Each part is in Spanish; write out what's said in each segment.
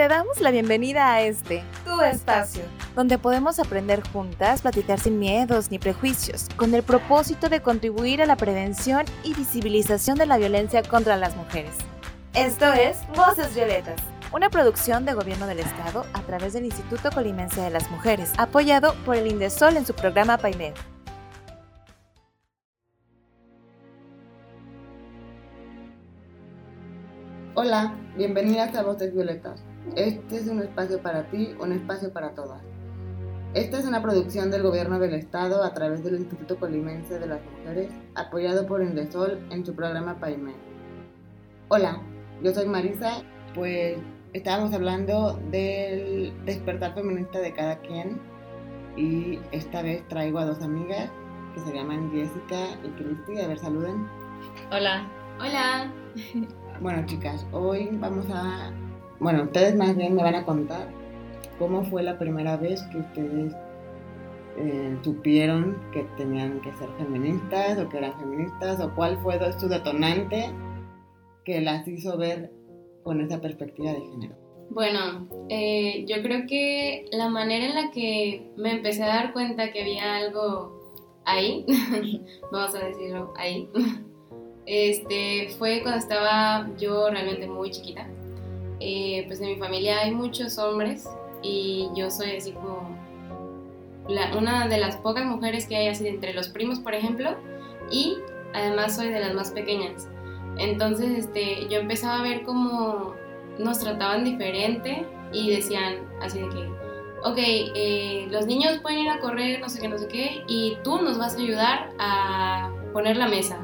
Te damos la bienvenida a este, tu espacio, donde podemos aprender juntas, platicar sin miedos ni prejuicios, con el propósito de contribuir a la prevención y visibilización de la violencia contra las mujeres. Esto es Voces Violetas, una producción de Gobierno del Estado a través del Instituto Colimense de las Mujeres, apoyado por el Indesol en su programa PAIMED. Hola, bienvenidas a Voces Violetas. Este es un espacio para ti, un espacio para todas. Esta es una producción del Gobierno del Estado a través del Instituto Colimense de las Mujeres, apoyado por Indesol en su programa PAIMED. Hola, yo soy Marisa, pues estábamos hablando del despertar feminista de cada quien y esta vez traigo a dos amigas que se llaman Jessica y Cristi. A ver, saluden. Hola. Hola. Bueno, chicas, hoy vamos a... Bueno, ustedes más bien me van a contar cómo fue la primera vez que ustedes eh, supieron que tenían que ser feministas o que eran feministas o cuál fue su detonante que las hizo ver con esa perspectiva de género. Bueno, eh, yo creo que la manera en la que me empecé a dar cuenta que había algo ahí, vamos a decirlo ahí, este, fue cuando estaba yo realmente muy chiquita. Eh, pues en mi familia hay muchos hombres y yo soy así como una de las pocas mujeres que hay así entre los primos, por ejemplo, y además soy de las más pequeñas. Entonces, este, yo empezaba a ver cómo nos trataban diferente y decían así de que, ok, eh, los niños pueden ir a correr, no sé qué, no sé qué, y tú nos vas a ayudar a poner la mesa,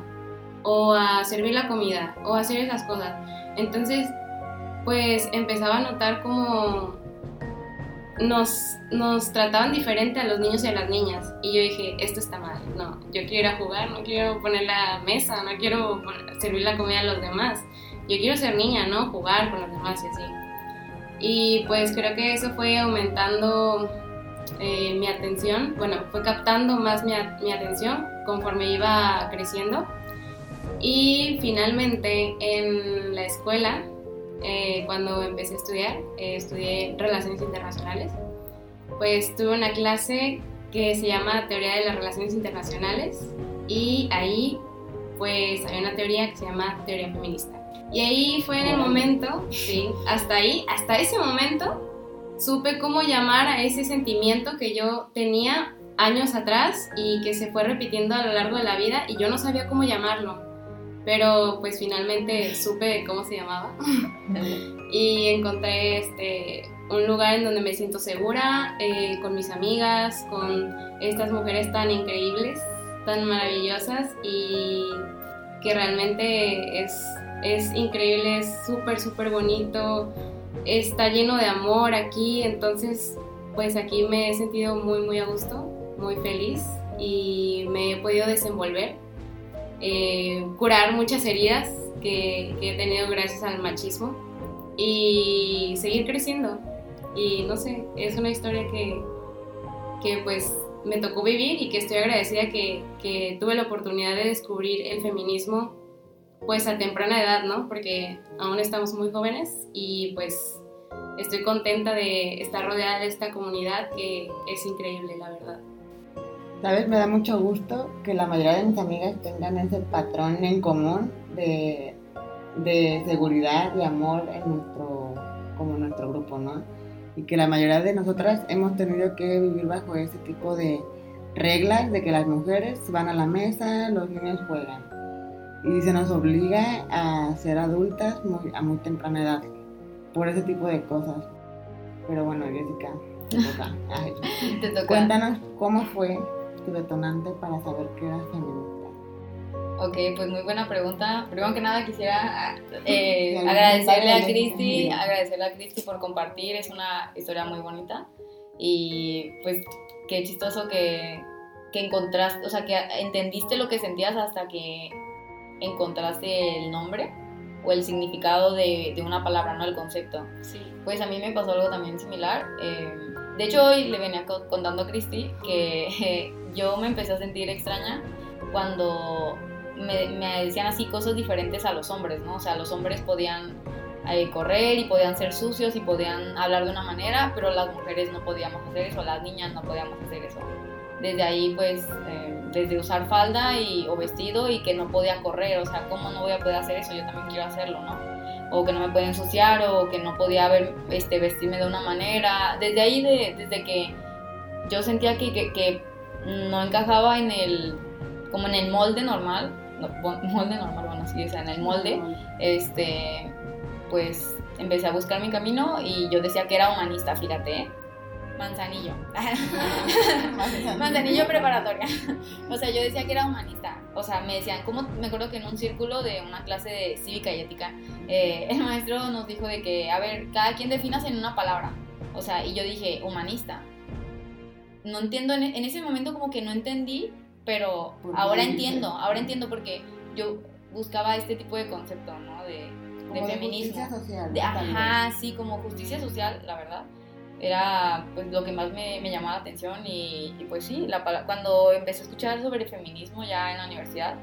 o a servir la comida, o a hacer esas cosas. Entonces, pues empezaba a notar como nos, nos trataban diferente a los niños y a las niñas. Y yo dije, esto está mal, no, yo quiero ir a jugar, no quiero poner la mesa, no quiero servir la comida a los demás. Yo quiero ser niña, ¿no? Jugar con los demás y así. Y pues creo que eso fue aumentando eh, mi atención, bueno, fue captando más mi, mi atención conforme iba creciendo. Y finalmente en la escuela eh, cuando empecé a estudiar, eh, estudié Relaciones Internacionales, pues tuve una clase que se llama Teoría de las Relaciones Internacionales y ahí pues hay una teoría que se llama Teoría Feminista. Y ahí fue en el momento, sí, hasta ahí, hasta ese momento, supe cómo llamar a ese sentimiento que yo tenía años atrás y que se fue repitiendo a lo largo de la vida y yo no sabía cómo llamarlo pero pues finalmente supe cómo se llamaba. Y encontré este, un lugar en donde me siento segura, eh, con mis amigas, con estas mujeres tan increíbles, tan maravillosas y que realmente es, es increíble, es súper, súper bonito, está lleno de amor aquí, entonces pues aquí me he sentido muy, muy a gusto, muy feliz y me he podido desenvolver eh, curar muchas heridas que, he tenido gracias al machismo y seguir creciendo. Y no sé, es una historia que, que pues me tocó vivir y que estoy agradecida que, que, tuve la oportunidad de descubrir el feminismo pues a temprana edad, ¿no? Porque aún estamos muy jóvenes y pues estoy contenta de estar rodeada de esta comunidad que es increíble, la verdad. ¿Sabes? Me da mucho gusto que la mayoría de mis amigas tengan ese patrón en común de, de seguridad y amor en nuestro, como nuestro grupo, ¿no? Y que la mayoría de nosotras hemos tenido que vivir bajo ese tipo de reglas de que las mujeres van a la mesa, los niños juegan. Y se nos obliga a ser adultas a muy temprana edad por ese tipo de cosas. Pero bueno, Jessica, te toca. te toca. Cuéntanos cómo fue detonante para saber que eras feminista? Ok, pues muy buena pregunta. Primero que nada quisiera eh, agradecerle a Cristi, agradecerle a Cristi por compartir, es una historia muy bonita y pues qué chistoso que, que encontraste, o sea, que entendiste lo que sentías hasta que encontraste el nombre o el significado de, de una palabra, no el concepto. Sí. Pues a mí me pasó algo también similar. Eh, de hecho, hoy le venía contando a Cristi que yo me empecé a sentir extraña cuando me, decían así cosas diferentes a los hombres, ¿no? O sea, los hombres podían eh, correr y podían ser sucios y podían hablar de una manera, pero las mujeres no podíamos hacer eso, las niñas no podíamos hacer eso. Desde ahí, pues, eh, desde usar falda y, o vestido y que no podía correr, o sea, ¿cómo no voy a poder hacer eso? Yo también quiero hacerlo, ¿no? O que no me podía ensuciar o que no podía este, vestirme de una manera. Desde ahí, de, desde que yo sentía que no encajaba en el, como en el molde normal, no, molde normal, bueno, sí, o sea, en el molde, este, pues empecé a buscar mi camino y yo decía que era humanista, fíjate, ¿eh? Manzanillo. Manzanillo preparatoria. o sea, yo decía que era humanista. O sea, me decían, como me acuerdo que en un círculo de una clase de cívica y ética, eh, el maestro nos dijo de que, a ver, cada quien definas en una palabra. O sea, y yo dije, humanista. No entiendo, en, ese momento como que no entendí, pero ahora entiendo, ahora entiendo porque yo buscaba este tipo de concepto, ¿no? De, de feminismo. Justicia social. De, ajá, sí, como justicia social, la verdad era pues lo que más me, me llamaba la atención y, pues sí, la, cuando empecé a escuchar sobre feminismo ya en la universidad,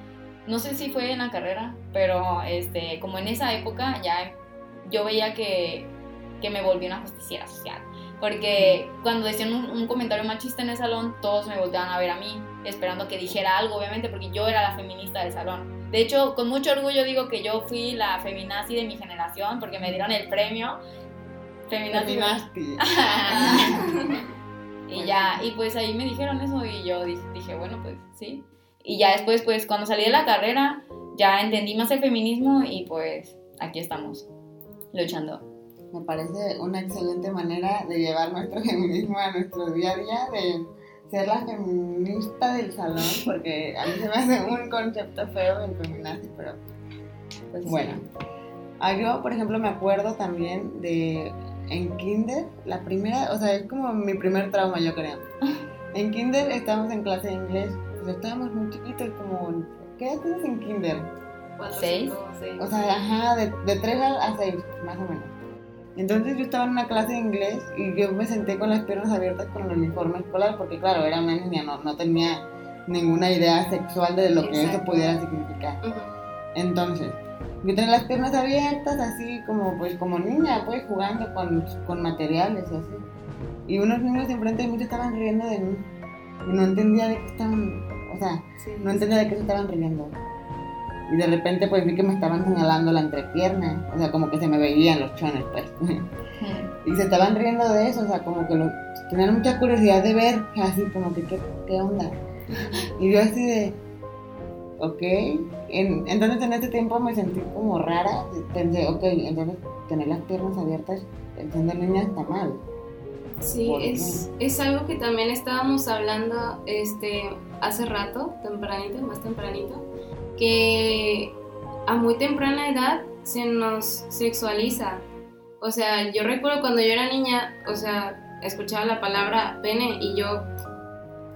no sé si fue en la carrera, pero este, como en esa época ya yo veía que, que me volví una justiciera social. Porque cuando decían un, un, comentario machista en el salón, todos me volteaban a ver a mí, esperando que dijera algo, obviamente, porque yo era la feminista del salón. De hecho, con mucho orgullo digo que yo fui la feminazi de mi generación, porque me dieron el premio Feminazi. y ya, y pues ahí me dijeron eso y yo dije, bueno, pues sí. Y ya después, pues cuando salí de la carrera, ya entendí más el feminismo y pues aquí estamos, luchando. Me parece una excelente manera de llevar nuestro feminismo a nuestro día a día, de ser la feminista del salón, porque a mí se me hace un concepto feo el feminazi, pero pues bueno. Ah, yo, por ejemplo, me acuerdo también de en kinder, la primera, o sea, es como mi primer trauma, yo creo. En kinder estábamos en clase de inglés, pues estábamos muy chiquitos, como, ¿qué edad tienes en kinder? ¿Seis? O sea, ajá, de, de tres a seis, más o menos. Entonces yo estaba en una clase de inglés y yo me senté con las piernas abiertas con el uniforme escolar, porque claro, era una niña, no, no tenía ninguna idea sexual de lo que eso pudiera significar. Entonces, yo tenía las piernas abiertas, así como pues como niña, pues jugando con, con materiales y así. Y unos niños enfrente de mí se estaban riendo de mí. Y no entendía de qué estaban, o sea, no entendía de qué se estaban riendo. Y de repente pues vi que me estaban señalando la entrepierna, o sea, como que se me veían los chones, pues. y se estaban riendo de eso, o sea, como que lo, tenían mucha curiosidad de ver, así como que qué, qué onda. Y yo así de, ok. entonces en ese tiempo me sentí como rara. Pensé, ok, entonces tener las piernas abiertas siendo niña está mal. Sí, es, es, algo que también estábamos hablando este, hace rato, tempranito, más tempranito, que a muy temprana edad se nos sexualiza. O sea, yo recuerdo cuando yo era niña, o sea, escuchaba la palabra pene y yo,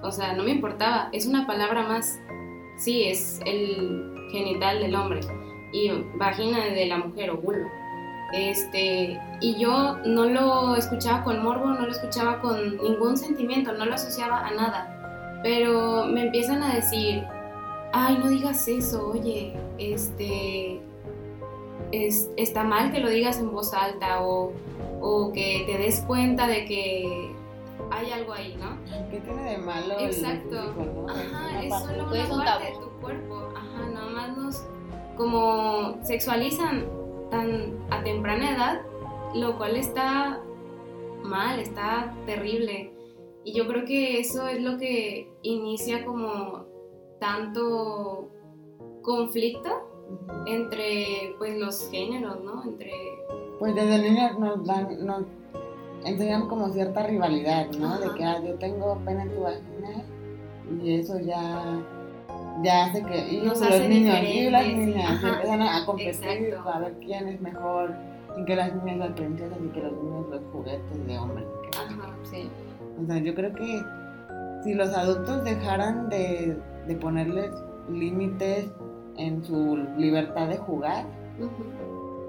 o sea, no me importaba, es una palabra más sí, es el genital del hombre y vagina de la mujer o vulva. Este, y yo no lo escuchaba con morbo, no lo escuchaba con ningún sentimiento, no lo asociaba a nada. Pero me empiezan a decir, ay, no digas eso, oye, este, es, está mal que lo digas en voz alta o, o que te des cuenta de que hay algo ahí, ¿no? ¿Qué tiene de malo? Exacto. Ajá, es solo una parte de tu cuerpo. Ajá, nada más nos como sexualizan tan a temprana edad, lo cual está mal, está terrible. Y yo creo que eso es lo que inicia como tanto conflicto entre pues los géneros, ¿no? Entre pues desde niños nos dan, nos enseñan como cierta rivalidad, ¿no? De que ah, yo tengo pena en tu vagina y eso ya, ya hace que y los niños y las niñas empiezan a, competir a ver quién es mejor, y que las niñas las princesas y que los niños los juguetes de hombres. Ajá, sí. O sea, yo creo que si los adultos dejaran de, de ponerles límites en su libertad de jugar,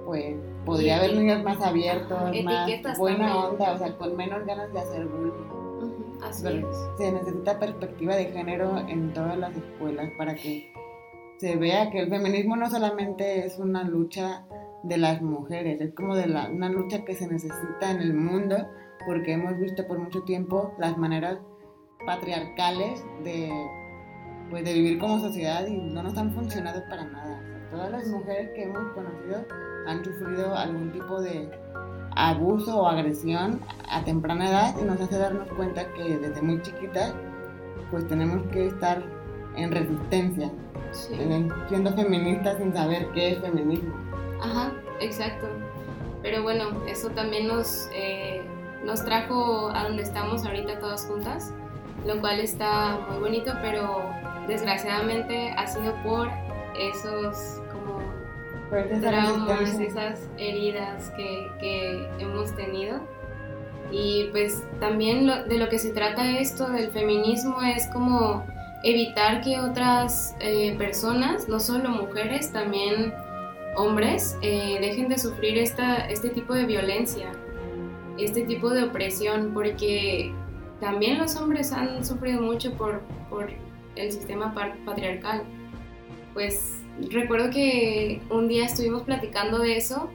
pues podría haber niños más abiertos, más buena onda, o sea, con menos ganas de hacer bullying. así Se necesita perspectiva de género en todas las escuelas para que se vea que el feminismo no solamente es una lucha de las mujeres, es como de la, una lucha que se necesita en el mundo porque hemos visto por mucho tiempo las maneras patriarcales de, pues, de vivir como sociedad y no nos han funcionado para nada. todas las mujeres que hemos conocido han sufrido algún tipo de abuso o agresión a temprana edad y nos hace darnos cuenta que desde muy chiquitas pues tenemos que estar en resistencia, siendo feministas sin saber qué es feminismo. Ajá, exacto. Pero bueno, eso también nos, eh, nos trajo a donde estamos ahorita todas juntas, lo cual está muy bonito, pero desgraciadamente ha sido por esos como traumas, esas heridas que, que, hemos tenido. Y pues también de lo que se trata esto del feminismo es como evitar que otras eh, personas, no solo mujeres, también hombres, eh, dejen de sufrir esta, este tipo de violencia, este tipo de opresión, porque también los hombres han sufrido mucho por, por el sistema patriarcal. Pues recuerdo que un día estuvimos platicando de eso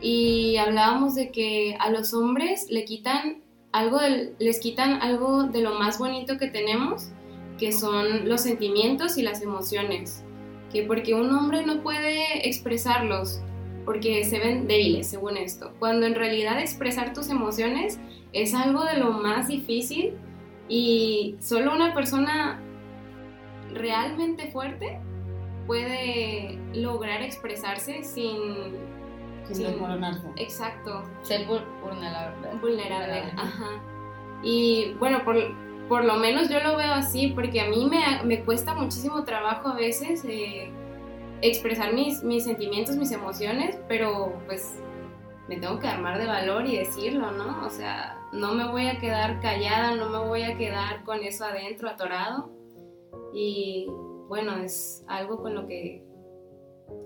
y hablábamos de que a los hombres les quitan algo de lo más bonito que tenemos, que son los sentimientos y las emociones. Que porque un hombre no puede expresarlos, porque se ven débiles, según esto. Cuando en realidad expresar tus emociones es algo de lo más difícil y solo una persona realmente fuerte puede lograr expresarse sin... Sin, Exacto. Ser vulnerable. Vulnerable, ajá. Y bueno, por, por, lo menos yo lo veo así, porque a mí me, me cuesta muchísimo trabajo a veces eh, expresar mis, mis sentimientos, mis emociones, pero pues me tengo que armar de valor y decirlo, ¿no? O sea, no me voy a quedar callada, no me voy a quedar con eso adentro, atorado. Y bueno, es algo con lo que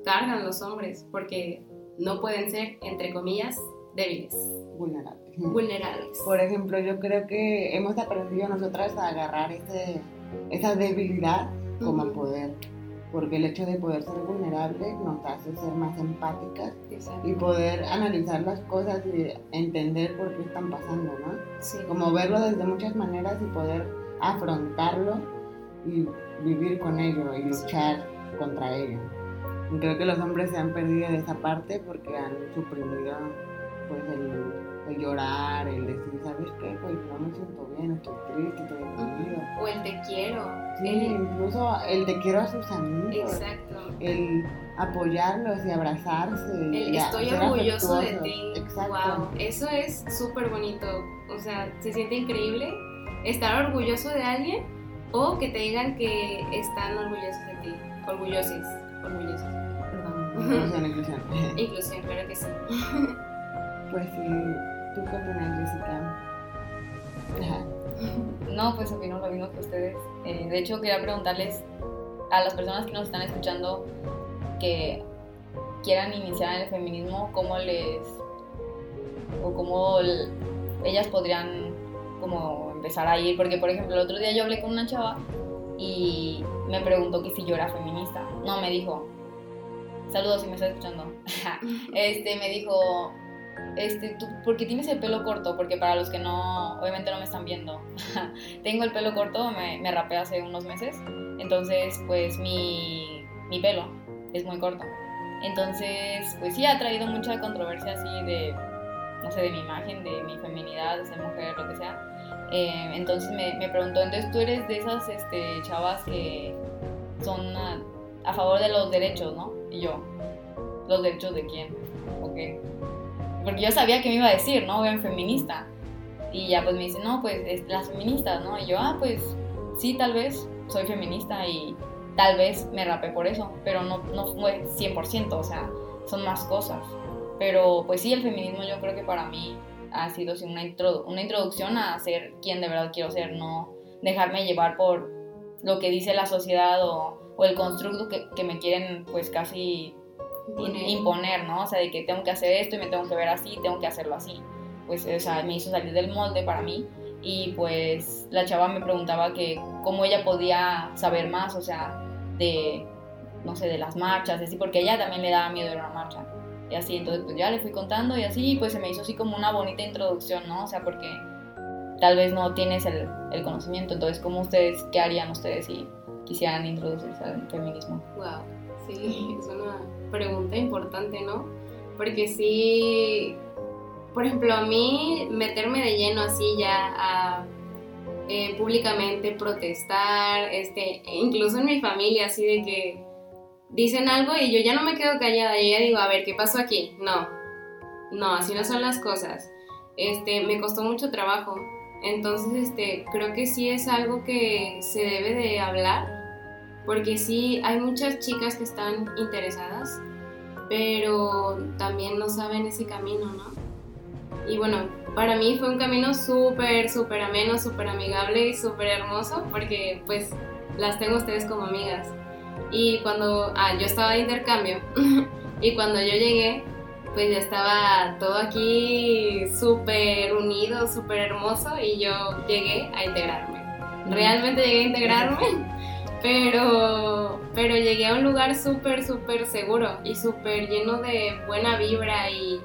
cargan los hombres, porque no pueden ser, entre comillas, débiles. Vulnerables. Vulnerables. Por ejemplo, yo creo que hemos aprendido nosotras a agarrar ese, esa debilidad como poder porque el hecho de poder ser vulnerable nos hace ser más empáticas y poder analizar las cosas y entender por qué están pasando, ¿no? Sí. Como verlo desde muchas maneras y poder afrontarlo y vivir con ello y luchar contra ello. Y creo que los hombres se han perdido de esa parte porque han suprimido pues el el llorar, el decir, ¿sabes qué? Pues no me siento bien, estoy triste, estoy deprimido. O el te quiero. Sí, incluso el te quiero a sus amigos. Exacto. El apoyarlos y abrazarse. El estoy orgulloso de ti. Exacto. Wow, eso es súper bonito. O sea, se siente increíble estar orgulloso de alguien o que te digan que están orgullosos de ti. Orgullosos. Orgullosos. Perdón. Inclusión, inclusión. inclusión, claro que sí. Pues sí ¿Tú? No, pues opino lo mismo que ustedes. Eh, de hecho, quería preguntarles a las personas que nos están escuchando que quieran iniciar en el feminismo, cómo les o cómo ellas podrían como empezar a ir, porque por ejemplo el otro día yo hablé con una chava y me preguntó que si yo era feminista. No, me dijo, saludos si me estás escuchando. este, me dijo, este, tú, porque tienes el pelo corto, porque para los que no, obviamente no me están viendo, tengo el pelo corto, me, me rapé hace unos meses, entonces pues mi, mi pelo es muy corto. Entonces, pues sí, ha traído mucha controversia así de, no sé, de mi imagen, de mi feminidad, de ser mujer, lo que sea. Eh, entonces me, me, preguntó, entonces tú eres de esas este, chavas que son a, a, favor de los derechos, ¿no? Y yo, ¿los derechos de quién? ¿O qué? Porque yo sabía que me iba a decir, ¿no? Ven feminista. Y ya pues me dice, no, pues las feministas, ¿no? Y yo, ah, pues sí, tal vez soy feminista y tal vez me rapé por eso, pero no, no fue 100%, o sea, son más cosas. Pero pues sí, el feminismo yo creo que para mí ha sido una, una introducción a ser quien de verdad quiero ser, no dejarme llevar por lo que dice la sociedad o, o el constructo que, que, me quieren pues casi imponer. ¿no? O sea, de que tengo que hacer esto y me tengo que ver así, tengo que hacerlo así. Pues, o sea, me hizo salir del molde para mí y pues la chava me preguntaba que cómo ella podía saber más, o sea, de, no sé, de las marchas, así, porque ella también le daba miedo a una marcha. y así, entonces pues ya le fui contando y así, pues se me hizo así como una bonita introducción, ¿no? O sea, porque tal vez no tienes el, el conocimiento, entonces, ¿cómo ustedes, qué harían ustedes si quisieran introducirse al feminismo? Wow, sí, es una pregunta importante, ¿no? Porque sí, por ejemplo, a mí meterme de lleno así ya a eh, públicamente protestar, este, incluso en mi familia, así de que dicen algo y yo ya no me quedo callada, yo ya digo, a ver, ¿qué pasó aquí? No, no, así no son las cosas. Este, me costó mucho trabajo. Entonces, este, creo que sí es algo que se debe de hablar, porque sí hay muchas chicas que están interesadas, pero también no saben ese camino, ¿no? Y bueno, para mí fue un camino súper, súper ameno, súper amigable y súper hermoso, porque pues las tengo ustedes como amigas. Y cuando, ah, yo estaba de intercambio y cuando yo llegué, pues ya estaba todo aquí súper unido, súper hermoso y yo llegué a integrarme. Realmente llegué a integrarme, pero, pero llegué a un lugar súper, súper seguro y súper lleno de buena vibra y,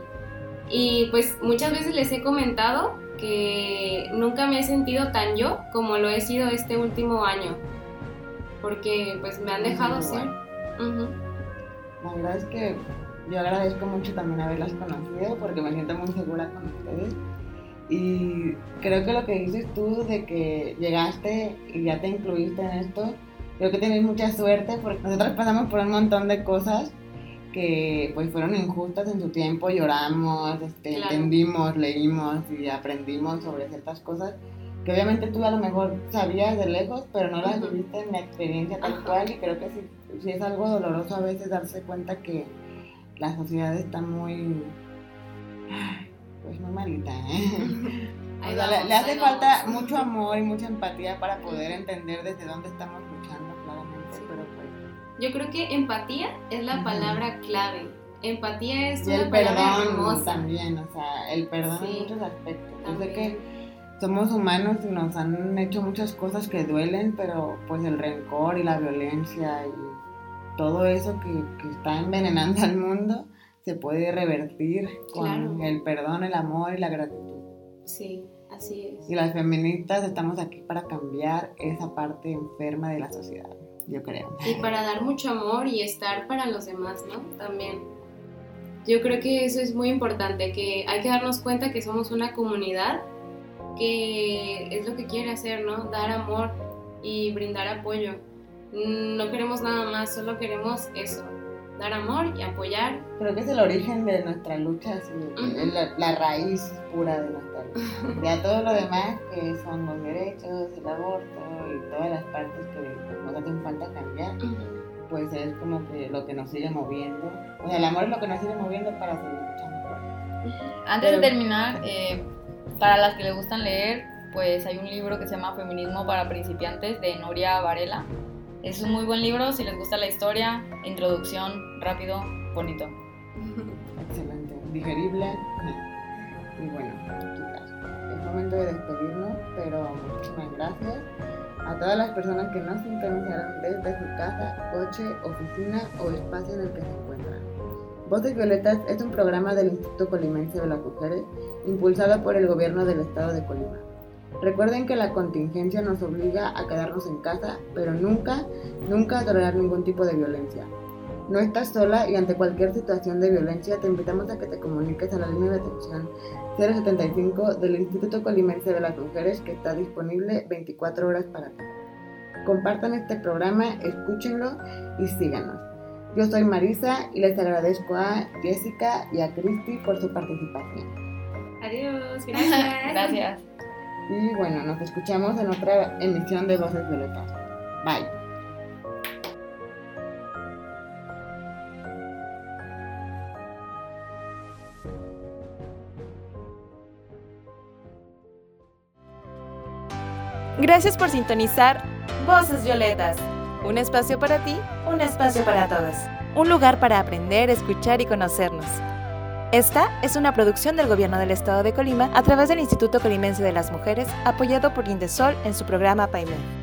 y pues muchas veces les he comentado que nunca me he sentido tan yo como lo he sido este último año porque pues me han dejado ser. La verdad es que yo agradezco mucho también haberlas conocido porque me siento muy segura con ustedes. Y creo que lo que dices tú de que llegaste y ya te incluiste en esto, creo que tienes mucha suerte porque nosotros pasamos por un montón de cosas que pues fueron injustas en su tiempo, lloramos, este, entendimos, leímos y aprendimos sobre ciertas cosas que obviamente tú a lo mejor sabías de lejos, pero no las viviste en la experiencia tal cual. Y creo que sí, es algo doloroso a veces darse cuenta que la sociedad está muy, pues muy malita, ¿eh? le, hace falta mucho amor. y mucha empatía para poder entender desde dónde estamos luchando claramente, pero pues... Yo creo que empatía es la palabra clave. Empatía es y el perdón también, o sea, el perdón en muchos aspectos. Yo sé que somos humanos y nos han hecho muchas cosas que duelen, pero pues el rencor y la violencia y todo eso que, está envenenando al mundo se puede revertir con el perdón, el amor y la gratitud. Sí, así es. Y las feministas estamos aquí para cambiar esa parte enferma de la sociedad, yo creo. Y para dar mucho amor y estar para los demás, ¿no? También. Yo creo que eso es muy importante, que hay que darnos cuenta que somos una comunidad que es lo que quiere hacer, ¿no? Dar amor y brindar apoyo. No queremos nada más, solo queremos eso, dar amor y apoyar. Creo que es el origen de nuestra lucha, es la, raíz pura de nuestra lucha. Ya todo lo demás, que son los derechos, el aborto y todas las partes que nos hacen falta cambiar, pues es como que lo que nos sigue moviendo. O sea, el amor es lo que nos sigue moviendo para seguir luchando. Antes de terminar, eh, para las que les gustan leer, pues hay un libro que se llama Feminismo para principiantes de Noria Varela. Es un muy buen libro si les gusta la historia, introducción, rápido, bonito. Excelente, digerible. Y bueno, chicas, es momento de despedirnos, pero muchísimas gracias a todas las personas que nos sintonizaron desde su casa, coche, oficina o espacio en el que se encuentran. Voces Violetas es un programa del Instituto Colimense de las Mujeres impulsado por el gobierno del estado de Colima. Recuerden que la contingencia nos obliga a quedarnos en casa, pero nunca, nunca a tolerar ningún tipo de violencia. No estás sola y ante cualquier situación de violencia te invitamos a que te comuniques a la línea de atención 075 del Instituto Colimense de las Mujeres que está disponible 24 horas para ti. Compartan este programa, escúchenlo y síganos. Yo soy Marisa y les agradezco a Jessica y a Cristi por su participación. Adiós, gracias. gracias. Y bueno, nos escuchamos en otra emisión de Voces Violetas. Bye. Gracias por sintonizar Voces Violetas. Un espacio para ti, un espacio para todos. Un lugar para aprender, escuchar y conocernos. Esta es una producción del Gobierno del Estado de Colima a través del Instituto Colimense de las Mujeres, apoyado por Indesol en su programa PAIME.